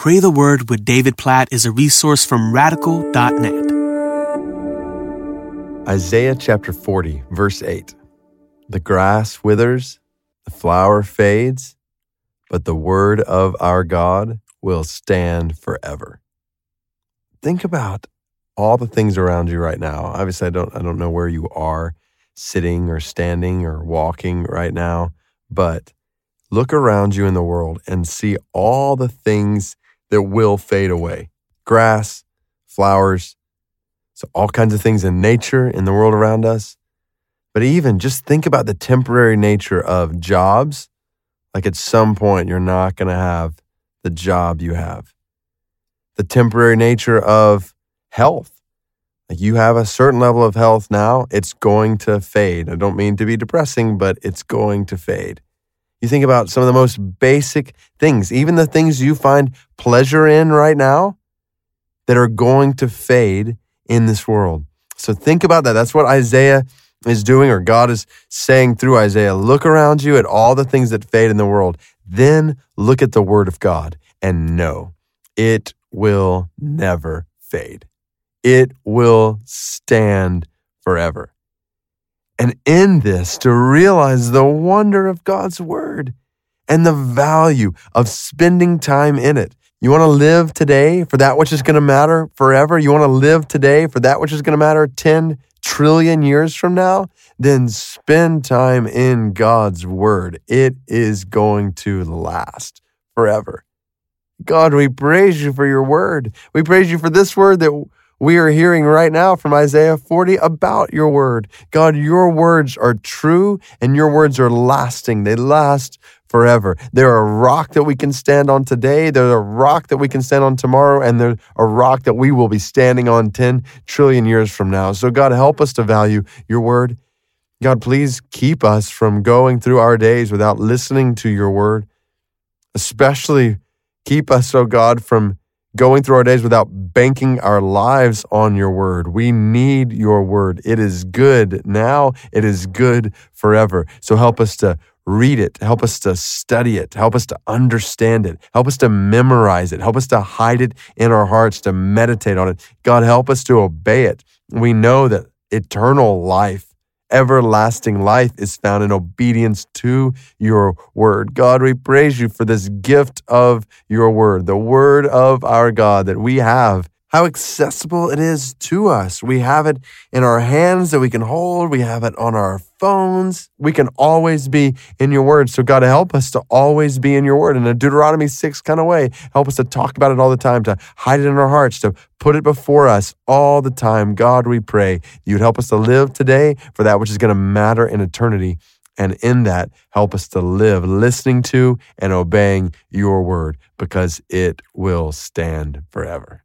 Pray the Word with David Platt is a resource from radical.net. Isaiah chapter 40, verse 8. The grass withers, the flower fades, but the word of our God will stand forever. Think about all the things around you right now. Obviously, I don't I don't know where you are sitting or standing or walking right now, but look around you in the world and see all the things that will fade away grass, flowers, so all kinds of things in nature, in the world around us. But even just think about the temporary nature of jobs. Like at some point, you're not going to have the job you have. The temporary nature of health. Like you have a certain level of health now, it's going to fade. I don't mean to be depressing, but it's going to fade. You think about some of the most basic things, even the things you find pleasure in right now that are going to fade in this world. So think about that. That's what Isaiah is doing, or God is saying through Isaiah. Look around you at all the things that fade in the world. Then look at the word of God and know it will never fade. It will stand forever. And in this, to realize the wonder of God's word and the value of spending time in it. You want to live today for that which is going to matter forever? You want to live today for that which is going to matter 10 trillion years from now? Then spend time in God's word. It is going to last forever. God, we praise you for your word. We praise you for this word that we are hearing right now from Isaiah 40 about your word. God, your words are true and your words are lasting. They last forever. They're a rock that we can stand on today. They're a rock that we can stand on tomorrow. And they're a rock that we will be standing on 10 trillion years from now. So, God, help us to value your word. God, please keep us from going through our days without listening to your word, especially keep us, oh God, from going through our days without banking our lives on your word. We need your word. It is good now, it is good forever. So help us to read it, help us to study it, help us to understand it, help us to memorize it, help us to hide it in our hearts, to meditate on it. God, help us to obey it. We know that eternal life everlasting life is found in obedience to your word. God, we praise you for this gift of your word, the word of our God that we have how accessible it is to us. We have it in our hands that we can hold. We have it on our phones. We can always be in your word. So God, help us to always be in your word in a Deuteronomy 6 kind of way. Help us to talk about it all the time, to hide it in our hearts, to put it before us all the time. God, we pray you'd help us to live today for that which is going to matter in eternity. And in that, help us to live listening to and obeying your word because it will stand forever.